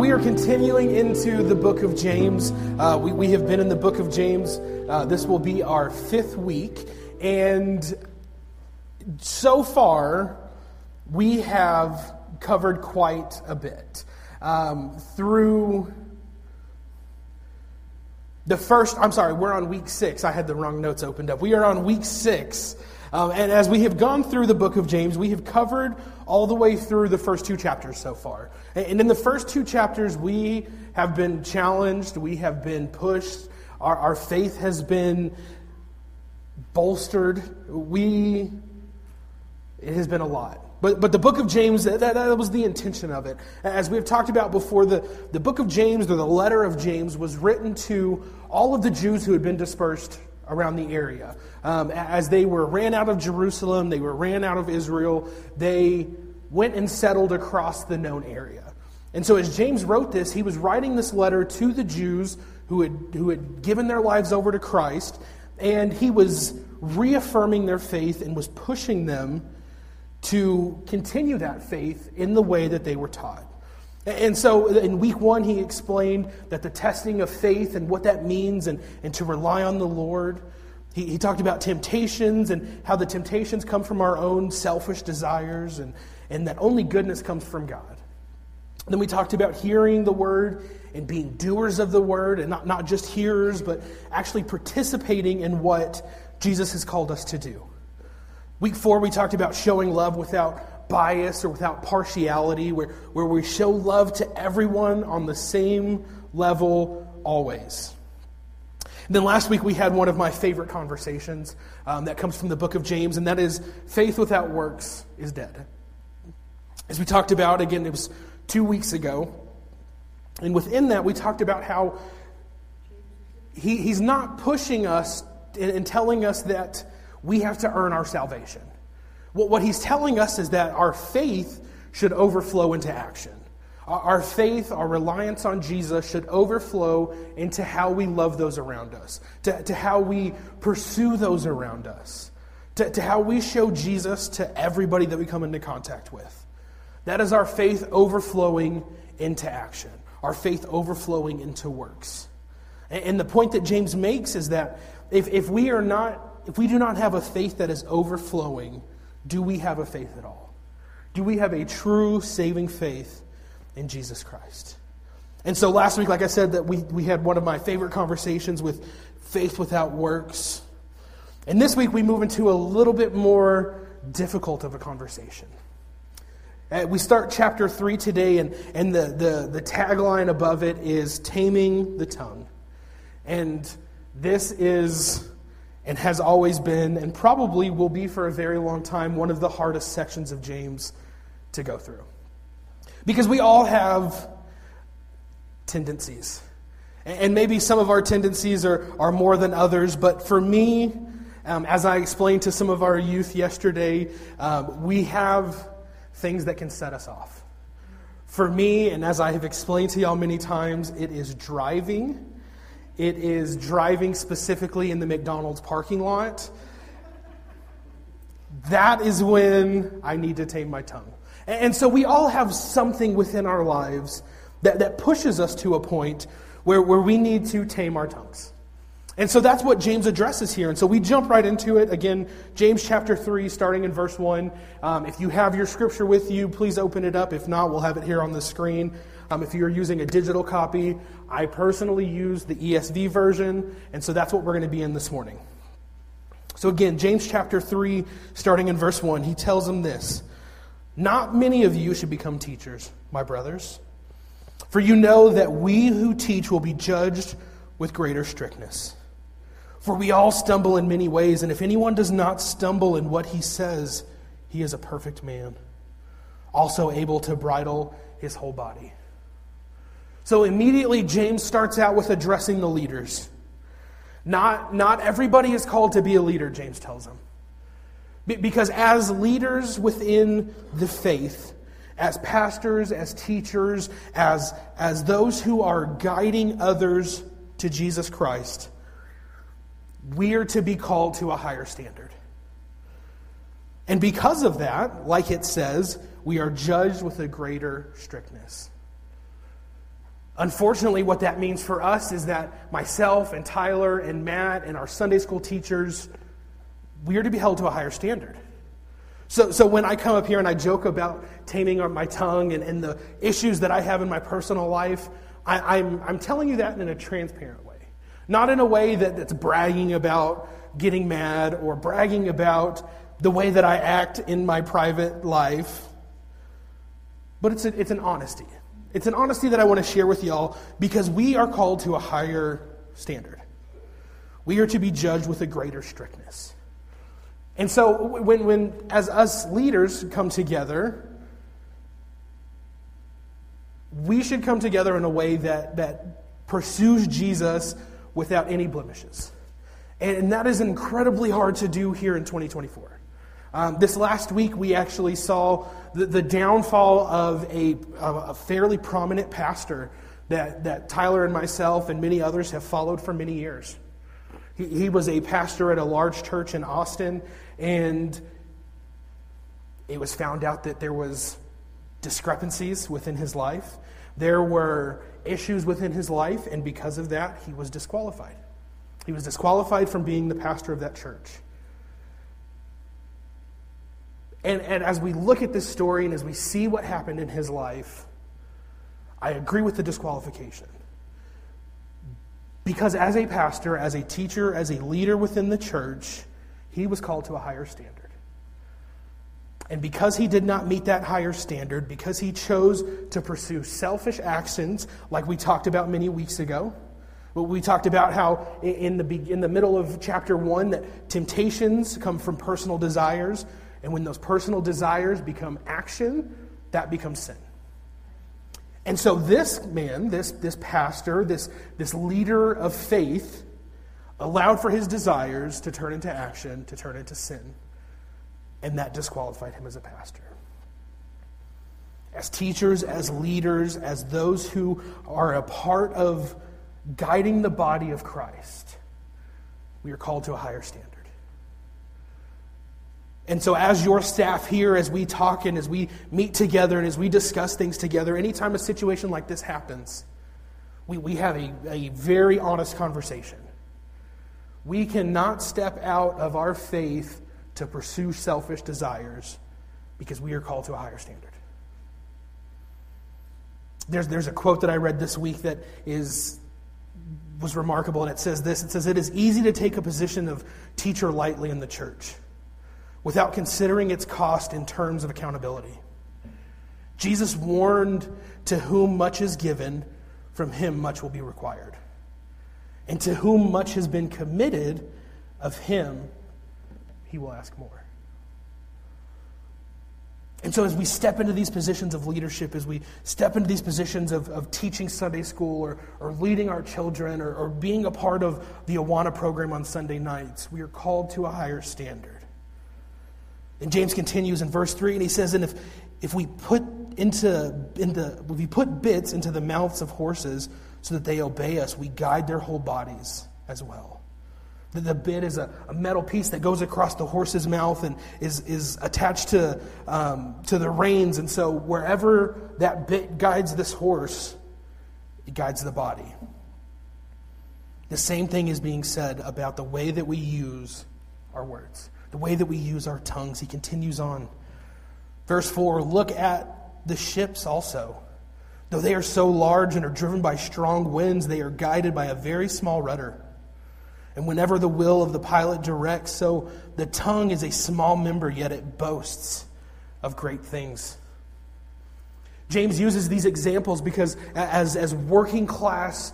we are continuing into the book of James. Uh, we, we have been in the book of James. Uh, this will be our fifth week. And so far, we have covered quite a bit. Um, through the first, I'm sorry, we're on week six. I had the wrong notes opened up. We are on week six. Um, and as we have gone through the book of James, we have covered all the way through the first two chapters so far. And in the first two chapters, we have been challenged, we have been pushed, our, our faith has been bolstered. We, it has been a lot. But, but the book of James, that, that was the intention of it. As we have talked about before, the, the book of James, or the letter of James, was written to all of the Jews who had been dispersed around the area. Um, as they were ran out of Jerusalem, they were ran out of Israel, they went and settled across the known area. And so, as James wrote this, he was writing this letter to the Jews who had, who had given their lives over to Christ, and he was reaffirming their faith and was pushing them to continue that faith in the way that they were taught. And so in week one, he explained that the testing of faith and what that means and, and to rely on the Lord. He, he talked about temptations and how the temptations come from our own selfish desires and, and that only goodness comes from God. Then we talked about hearing the word and being doers of the word and not, not just hearers, but actually participating in what Jesus has called us to do. Week four, we talked about showing love without bias or without partiality, where, where we show love to everyone on the same level always. And then last week we had one of my favorite conversations um, that comes from the book of James, and that is faith without works is dead. As we talked about, again, it was two weeks ago, and within that we talked about how he, he's not pushing us and telling us that we have to earn our salvation. What he's telling us is that our faith should overflow into action. Our faith, our reliance on Jesus should overflow into how we love those around us, to, to how we pursue those around us, to, to how we show Jesus to everybody that we come into contact with. That is our faith overflowing into action, our faith overflowing into works. And, and the point that James makes is that if, if we are not, if we do not have a faith that is overflowing, do we have a faith at all? Do we have a true saving faith in Jesus Christ? And so last week, like I said, that we, we had one of my favorite conversations with faith without works. And this week we move into a little bit more difficult of a conversation. Uh, we start chapter 3 today, and, and the, the, the tagline above it is Taming the Tongue. And this is and has always been, and probably will be for a very long time, one of the hardest sections of James to go through. Because we all have tendencies. And maybe some of our tendencies are, are more than others, but for me, um, as I explained to some of our youth yesterday, um, we have things that can set us off. For me, and as I have explained to y'all many times, it is driving it is driving specifically in the McDonald's parking lot. That is when I need to tame my tongue. And so we all have something within our lives that, that pushes us to a point where, where we need to tame our tongues. And so that's what James addresses here. And so we jump right into it. Again, James chapter 3, starting in verse 1. Um, if you have your scripture with you, please open it up. If not, we'll have it here on the screen. Um, if you're using a digital copy, I personally use the ESV version, and so that's what we're going to be in this morning. So, again, James chapter 3, starting in verse 1, he tells them this Not many of you should become teachers, my brothers, for you know that we who teach will be judged with greater strictness. For we all stumble in many ways, and if anyone does not stumble in what he says, he is a perfect man, also able to bridle his whole body. So immediately, James starts out with addressing the leaders. Not, not everybody is called to be a leader, James tells them. Because as leaders within the faith, as pastors, as teachers, as, as those who are guiding others to Jesus Christ, we are to be called to a higher standard. And because of that, like it says, we are judged with a greater strictness. Unfortunately, what that means for us is that myself and Tyler and Matt and our Sunday school teachers, we are to be held to a higher standard. So, so when I come up here and I joke about taming my tongue and, and the issues that I have in my personal life, I, I'm, I'm telling you that in a transparent way. Not in a way that, that's bragging about getting mad or bragging about the way that I act in my private life, but it's, a, it's an honesty. It's an honesty that I want to share with y'all because we are called to a higher standard. We are to be judged with a greater strictness. And so, when, when as us leaders come together, we should come together in a way that, that pursues Jesus without any blemishes. And that is incredibly hard to do here in 2024. Um, this last week, we actually saw the, the downfall of a, a fairly prominent pastor that, that Tyler and myself and many others have followed for many years. He, he was a pastor at a large church in Austin, and it was found out that there was discrepancies within his life. There were issues within his life, and because of that, he was disqualified. He was disqualified from being the pastor of that church. And, and as we look at this story and as we see what happened in his life, I agree with the disqualification. Because as a pastor, as a teacher, as a leader within the church, he was called to a higher standard. And because he did not meet that higher standard, because he chose to pursue selfish actions, like we talked about many weeks ago, but we talked about how in the, in the middle of chapter one that temptations come from personal desires, and when those personal desires become action, that becomes sin. And so this man, this, this pastor, this, this leader of faith, allowed for his desires to turn into action, to turn into sin. And that disqualified him as a pastor. As teachers, as leaders, as those who are a part of guiding the body of Christ, we are called to a higher standard. And so, as your staff here, as we talk and as we meet together and as we discuss things together, anytime a situation like this happens, we, we have a, a very honest conversation. We cannot step out of our faith to pursue selfish desires because we are called to a higher standard. There's, there's a quote that I read this week that is, was remarkable, and it says this It says, It is easy to take a position of teacher lightly in the church without considering its cost in terms of accountability. Jesus warned, To whom much is given, from him much will be required. And to whom much has been committed, of him he will ask more. And so, as we step into these positions of leadership, as we step into these positions of, of teaching Sunday school or, or leading our children or, or being a part of the Awana program on Sunday nights, we are called to a higher standard. And James continues in verse 3, and he says, And if, if we put into, into if we put bits into the mouths of horses so that they obey us, we guide their whole bodies as well. The, the bit is a, a, metal piece that goes across the horse's mouth and is, is attached to, um, to the reins. And so wherever that bit guides this horse, it guides the body. The same thing is being said about the way that we use our words the way that we use our tongues. He continues on. Verse 4 Look at the ships also. Though they are so large and are driven by strong winds, they are guided by a very small rudder. And whenever the will of the pilot directs, so the tongue is a small member, yet it boasts of great things. James uses these examples because, as, as working class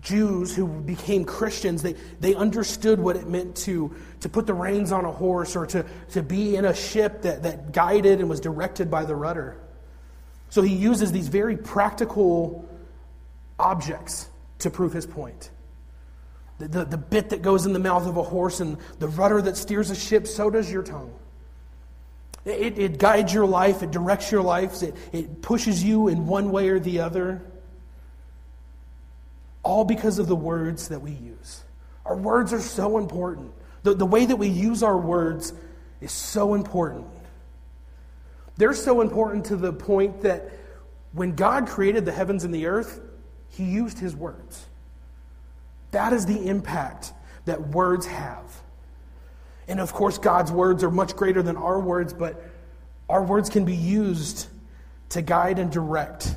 Jews who became Christians, they, they understood what it meant to, to put the reins on a horse or to, to be in a ship that, that guided and was directed by the rudder. So he uses these very practical objects to prove his point. The, the, the bit that goes in the mouth of a horse and the rudder that steers a ship, so does your tongue. It, it guides your life, it directs your life, it, it pushes you in one way or the other. All because of the words that we use. Our words are so important. The, the way that we use our words is so important. They're so important to the point that When God created the heavens and the earth, he used his words. That is the impact that words have. And of course, God's words are much greater than our words, but our words can be used to guide and direct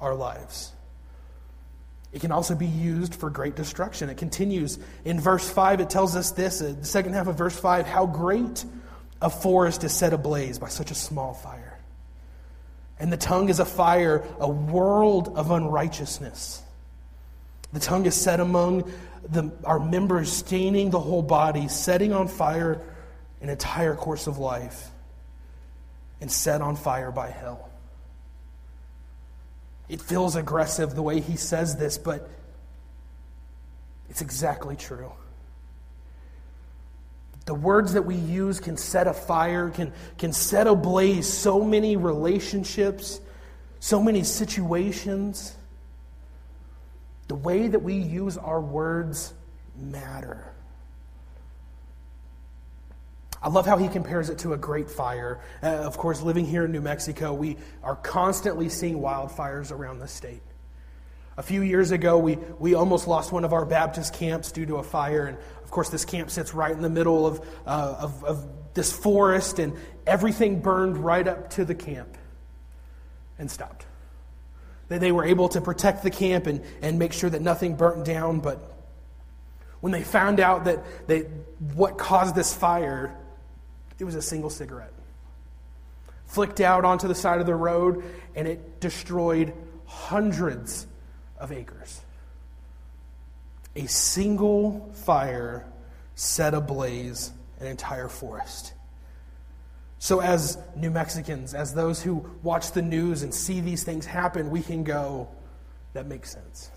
our lives. It can also be used for great destruction. It continues in verse 5, it tells us this, uh, the second half of verse 5, how great a forest is set ablaze by such a small fire. And the tongue is a fire, a world of unrighteousness. The tongue is set among the, our members, staining the whole body, setting on fire an entire course of life, and set on fire by hell. It feels aggressive the way he says this, but it's exactly true. The words that we use can set a fire, can, can set ablaze so many relationships, so many situations. The way that we use our words matter. I love how he compares it to a great fire. Uh, of course, living here in New Mexico, we are constantly seeing wildfires around the state. A few years ago, we, we almost lost one of our Baptist camps due to a fire. And of course, this camp sits right in the middle of, uh, of, of this forest, and everything burned right up to the camp and stopped. They were able to protect the camp and, and make sure that nothing burnt down. But when they found out that they, what caused this fire, it was a single cigarette. Flicked out onto the side of the road, and it destroyed hundreds of acres. A single fire set ablaze an entire forest. So, as New Mexicans, as those who watch the news and see these things happen, we can go, that makes sense.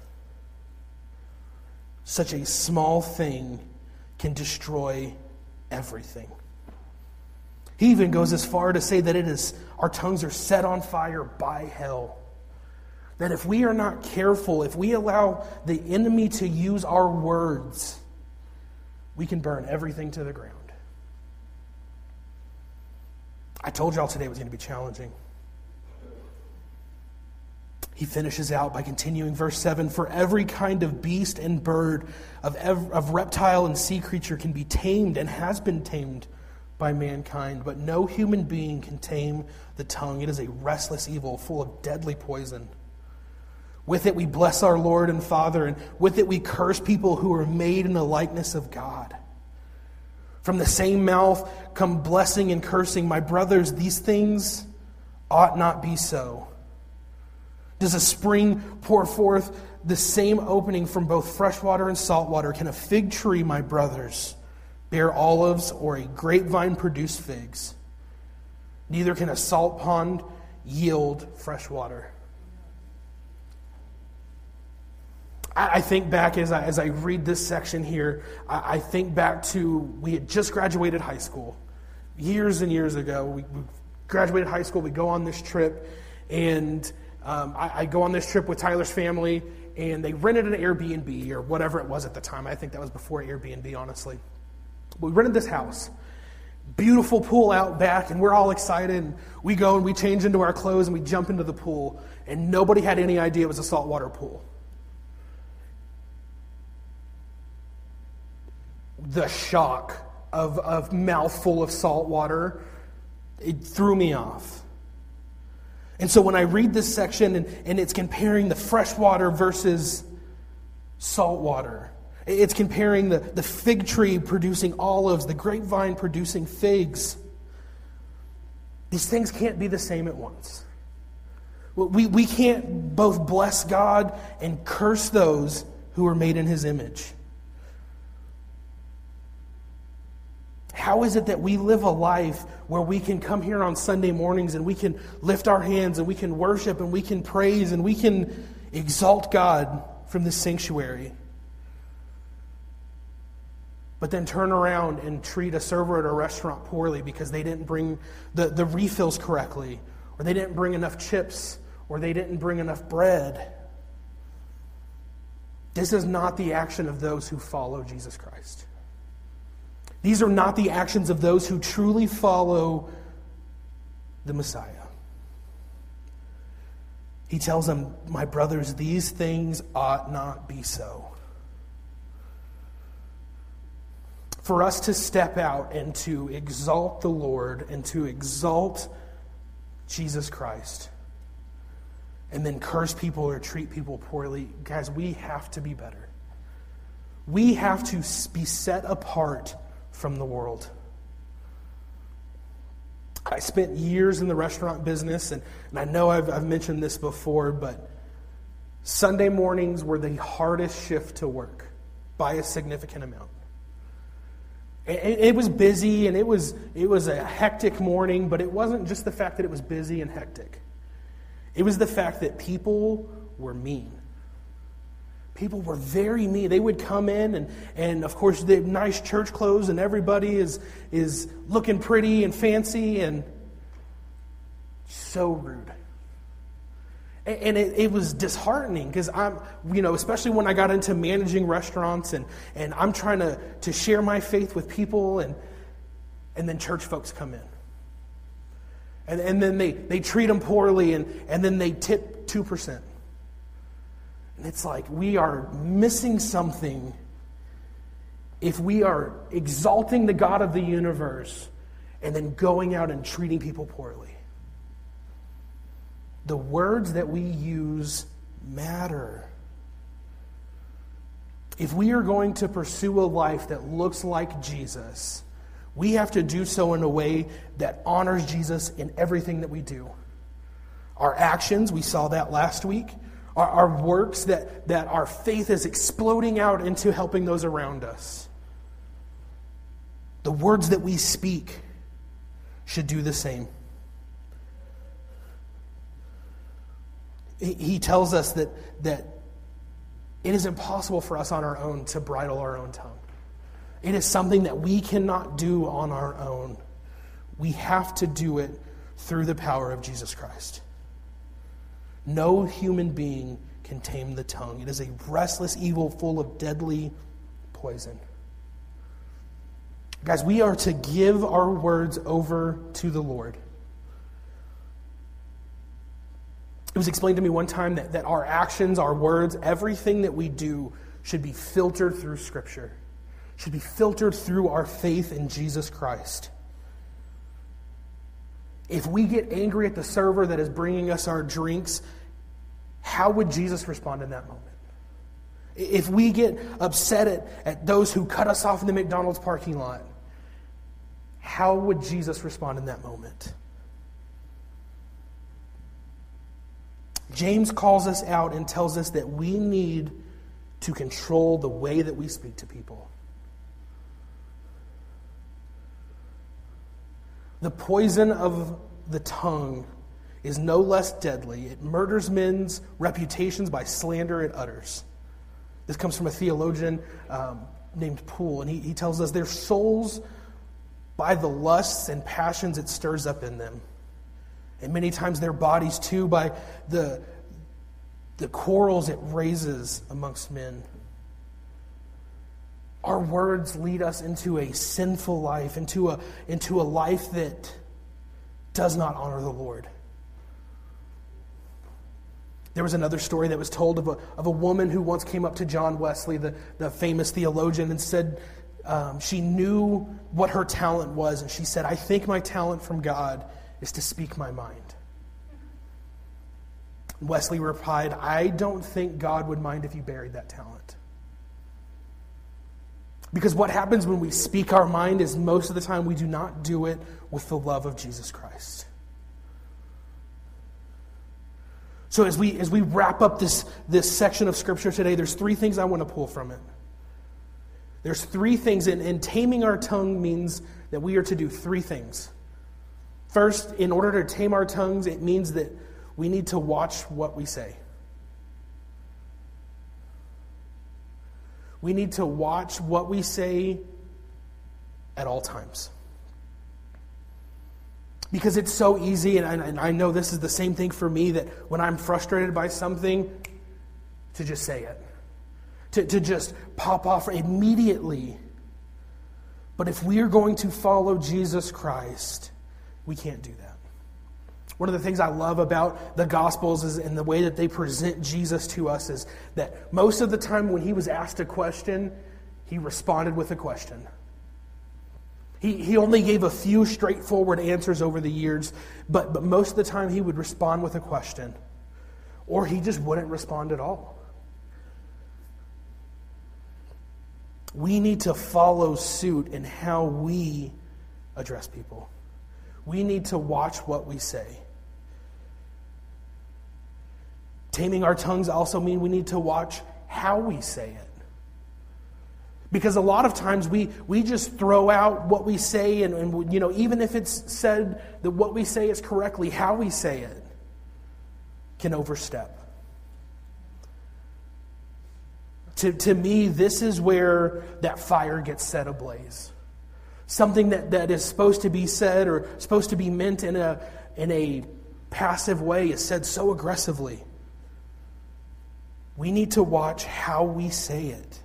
Such a small thing can destroy everything. He even goes as far to say that it is our tongues are set on fire by hell. That if we are not careful, if we allow the enemy to use our words, we can burn everything to the ground. I told y'all today was going to be challenging. He finishes out by continuing verse 7 For every kind of beast and bird, of, ev- of reptile and sea creature can be tamed and has been tamed by mankind, but no human being can tame the tongue. It is a restless evil full of deadly poison. With it we bless our Lord and Father, and with it we curse people who are made in the likeness of God. From the same mouth come blessing and cursing. My brothers, these things ought not be so. Does a spring pour forth the same opening from both fresh water and salt water? Can a fig tree, my brothers, bear olives or a grapevine produce figs? Neither can a salt pond yield fresh water. I think back as I, as I read this section here, I, I think back to we had just graduated high school years and years ago. We, we graduated high school, we go on this trip, and um, I, I, go on this trip with Tyler's family, and they rented an Airbnb or whatever it was at the time. I think that was before Airbnb, honestly. We rented this house. Beautiful pool out back, and we're all excited. And we go and we change into our clothes and we jump into the pool, and nobody had any idea it was a saltwater pool. the shock of, of mouthful of salt water, it threw me off. And so when I read this section and, and it's comparing the fresh water versus salt water, it's comparing the, the fig tree producing olives, the grapevine producing figs. These things can't be the same at once. We, we can't both bless God and curse those who are made in his image. How is it that we live a life where we can come here on Sunday mornings and we can lift our hands and we can worship and we can praise and we can exalt God from this sanctuary? But then turn around and treat a server at a restaurant poorly because they didn't bring the, the refills correctly, or they didn't bring enough chips, or they didn't bring enough bread. This is not the action of those who follow Jesus Christ. These are not the actions of those who truly follow the Messiah. He tells them, My brothers, these things ought not be so. For us to step out and to exalt the Lord and to exalt Jesus Christ and then curse people or treat people poorly, guys, we have to be better. We have to be set apart from the world. I spent years in the restaurant business, and, and I know I've, I've mentioned this before, but Sunday mornings were the hardest shift to work by a significant amount. It, was busy and it was, it was a hectic morning, but it wasn't just the fact that it was busy and hectic. It was the fact that people were mean. People were very mean. They would come in, and, and of course, they have nice church clothes, and everybody is, is looking pretty and fancy, and so rude. And, it, it was disheartening because I'm, you know, especially when I got into managing restaurants, and, and I'm trying to, to share my faith with people, and, and then church folks come in. And, and then they, they treat them poorly, and, and then they tip 2%. And it's like we are missing something if we are exalting the God of the universe and then going out and treating people poorly. The words that we use matter. If we are going to pursue a life that looks like Jesus, we have to do so in a way that honors Jesus in everything that we do. Our actions, we saw that last week, our, our works, that, that our faith is exploding out into helping those around us. The words that we speak should do the same. He tells us that, that it is impossible for us on our own to bridle our own tongue. It is something that we cannot do on our own. We have to do it through the power of Jesus Christ. No human being can tame the tongue. It is a restless evil full of deadly poison. Guys, we are to give our words over to the Lord. It was explained to me one time that, that our actions, our words, everything that we do should be filtered through Scripture, should be filtered through our faith in Jesus Christ. If we get angry at the server that is bringing us our drinks, how would Jesus respond in that moment? If we get upset at, at those who cut us off in the McDonald's parking lot, how would Jesus respond in that moment? James calls us out and tells us that we need to control the way that we speak to people. The poison of the tongue is no less deadly. It murders men's reputations by slander it utters. This comes from a theologian um, named Poole, and he, he tells us their souls by the lusts and passions it stirs up in them. And many times their bodies too by the, the quarrels it raises amongst men. Our words lead us into a sinful life, into a, into a life that does not honor the Lord. There was another story that was told of a, of a woman who once came up to John Wesley, the, the famous theologian, and said um, she knew what her talent was. And she said, I think my talent from God is to speak my mind. Wesley replied, I don't think God would mind if you buried that talent. Because what happens when we speak our mind is most of the time we do not do it with the love of Jesus Christ. So as we as we wrap up this, this section of scripture today, there's three things I want to pull from it. There's three things, and, and taming our tongue means that we are to do three things. First, in order to tame our tongues, it means that we need to watch what we say. We need to watch what we say at all times. Because it's so easy, and I, and I know this is the same thing for me, that when I'm frustrated by something, to just say it, to, to just pop off immediately. But if we are going to follow Jesus Christ, we can't do that. One of the things I love about the Gospels is in the way that they present Jesus to us is that most of the time when he was asked a question, he responded with a question. He, he only gave a few straightforward answers over the years, but, but most of the time he would respond with a question. Or he just wouldn't respond at all. We need to follow suit in how we address people. We need to watch what we say. Taming our tongues also mean we need to watch how we say it. Because a lot of times we, we just throw out what we say, and, and you know, even if it's said that what we say is correctly, how we say it can overstep. To, to me, this is where that fire gets set ablaze. Something that, that is supposed to be said or supposed to be meant in a, in a passive way is said so aggressively. We need to watch how we say it.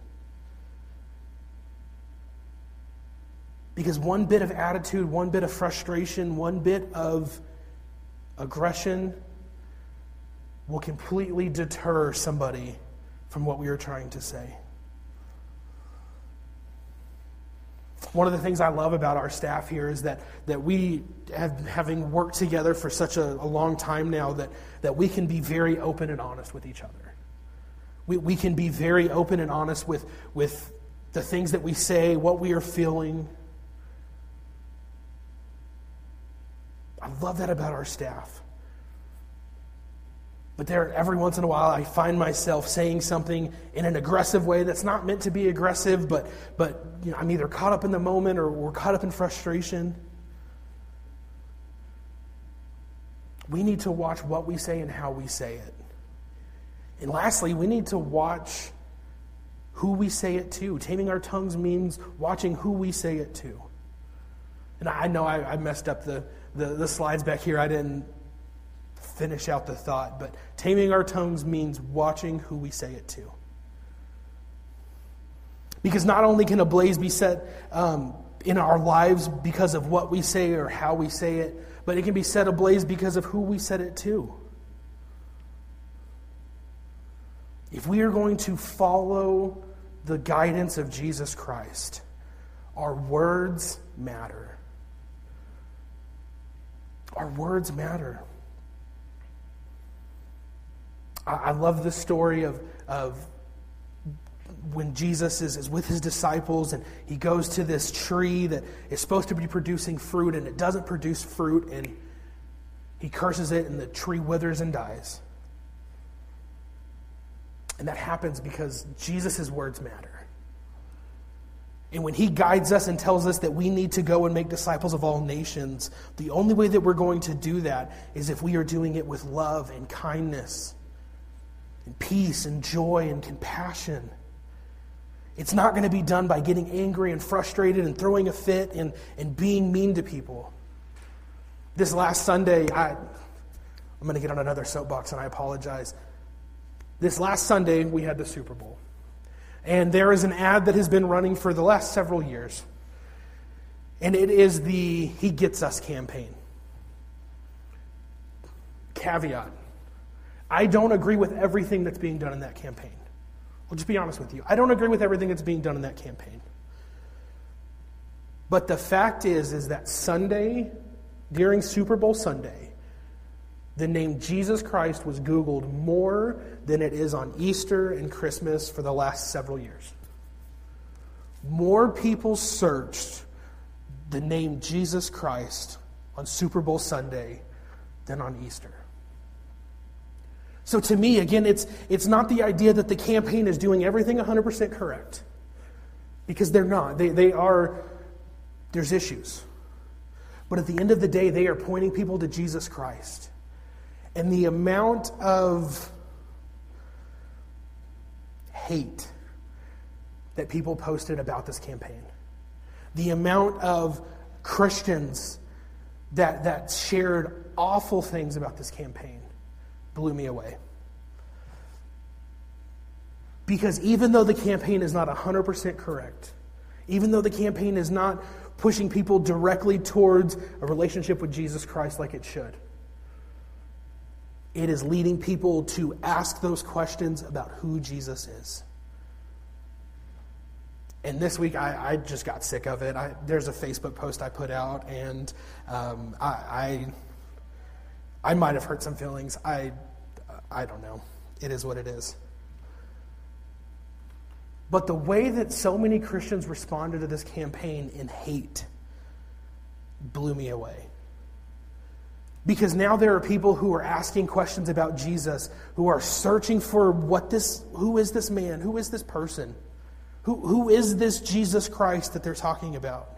Because one bit of attitude, one bit of frustration, one bit of aggression will completely deter somebody from what we are trying to say. One of the things I love about our staff here is that, that we have having worked together for such a, a long time now that, that we can be very open and honest with each other. We, we can be very open and honest with, with the things that we say, what we are feeling. I love that about our staff. But there, every once in a while, I find myself saying something in an aggressive way that's not meant to be aggressive, but, but you know, I'm either caught up in the moment or we're caught up in frustration. We need to watch what we say and how we say it. And lastly, we need to watch who we say it to. Taming our tongues means watching who we say it to. And I know I, I messed up the, the, the slides back here. I didn't finish out the thought, but taming our tongues means watching who we say it to. Because not only can a blaze be set um, in our lives because of what we say or how we say it, but it can be set ablaze because of who we said it to. If we are going to follow the guidance of Jesus Christ, our words matter. Our words matter. I, love the story of, of when Jesus is, is with his disciples and he goes to this tree that is supposed to be producing fruit and it doesn't produce fruit and he curses it and the tree withers and dies. And that happens because Jesus' words matter. And when he guides us and tells us that we need to go and make disciples of all nations, the only way that we're going to do that is if we are doing it with love and kindness and peace and joy and compassion. It's not going to be done by getting angry and frustrated and throwing a fit and, and being mean to people. This last Sunday, I, I'm going to get on another soapbox and I apologize. This last Sunday, we had the Super Bowl. And there is an ad that has been running for the last several years. And it is the He Gets Us campaign. Caveat I don't agree with everything that's being done in that campaign. I'll just be honest with you. I don't agree with everything that's being done in that campaign. But the fact is, is that Sunday, during Super Bowl Sunday, the name Jesus Christ was Googled more than it is on Easter and Christmas for the last several years. More people searched the name Jesus Christ on Super Bowl Sunday than on Easter. So to me, again, it's, it's not the idea that the campaign is doing everything 100% correct. Because they're not. They, they are, there's issues. But at the end of the day, they are pointing people to Jesus Christ. And the amount of hate that people posted about this campaign, the amount of Christians that, that shared awful things about this campaign blew me away. Because even though the campaign is not 100% correct, even though the campaign is not pushing people directly towards a relationship with Jesus Christ like it should, it is leading people to ask those questions about who Jesus is. And this week, I, I just got sick of it. I, there's a Facebook post I put out, and um, I, I, I might have hurt some feelings. I, I don't know. It is what it is. But the way that so many Christians responded to this campaign in hate blew me away. Because now there are people who are asking questions about Jesus, who are searching for what this, who is this man? Who is this person? Who, who is this Jesus Christ that they're talking about?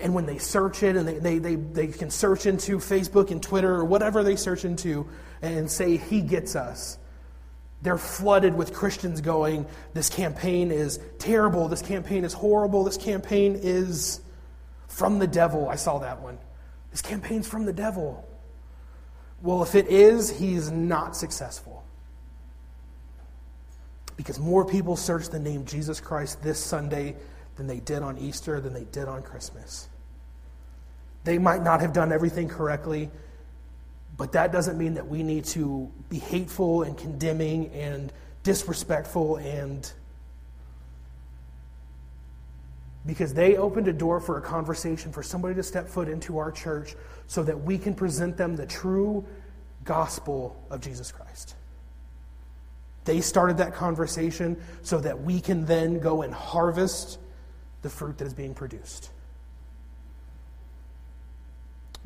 And when they search it, and they, they, they, they can search into Facebook and Twitter or whatever they search into and say, He gets us, they're flooded with Christians going, This campaign is terrible. This campaign is horrible. This campaign is from the devil. I saw that one. This campaign's from the devil. Well, if it is, he's not successful. Because more people search the name Jesus Christ this Sunday than they did on Easter, than they did on Christmas. They might not have done everything correctly. But that doesn't mean that we need to be hateful and condemning and disrespectful and because they opened a door for a conversation for somebody to step foot into our church so that we can present them the true gospel of Jesus Christ. They started that conversation so that we can then go and harvest the fruit that is being produced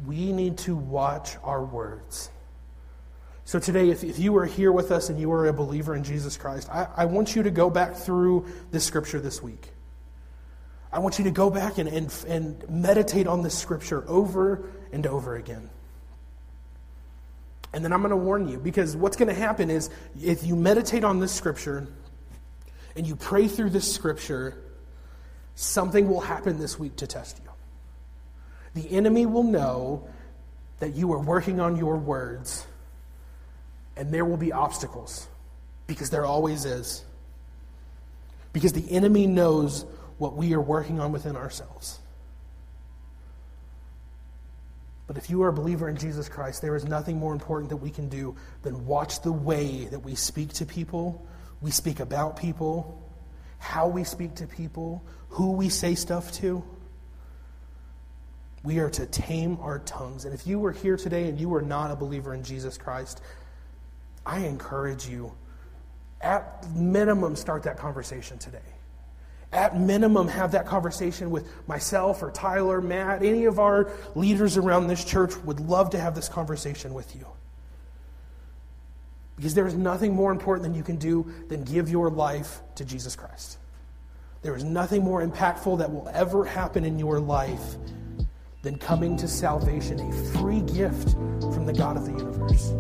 we need to watch our words. So, today, if, if you are here with us and you are a believer in Jesus Christ, I, I want you to go back through this scripture this week. I want you to go back and, and, and meditate on this scripture over and over again. And then I'm going to warn you because what's going to happen is if you meditate on this scripture and you pray through this scripture, something will happen this week to test you. The enemy will know that you are working on your words, and there will be obstacles, because there always is. Because the enemy knows what we are working on within ourselves. But if you are a believer in Jesus Christ, there is nothing more important that we can do than watch the way that we speak to people, we speak about people, how we speak to people, who we say stuff to. We are to tame our tongues. And if you were here today and you were not a believer in Jesus Christ, I encourage you, at minimum, start that conversation today. At minimum, have that conversation with myself or Tyler, Matt, any of our leaders around this church would love to have this conversation with you. Because there is nothing more important than you can do than give your life to Jesus Christ. There is nothing more impactful that will ever happen in your life than coming to salvation, a free gift from the God of the universe.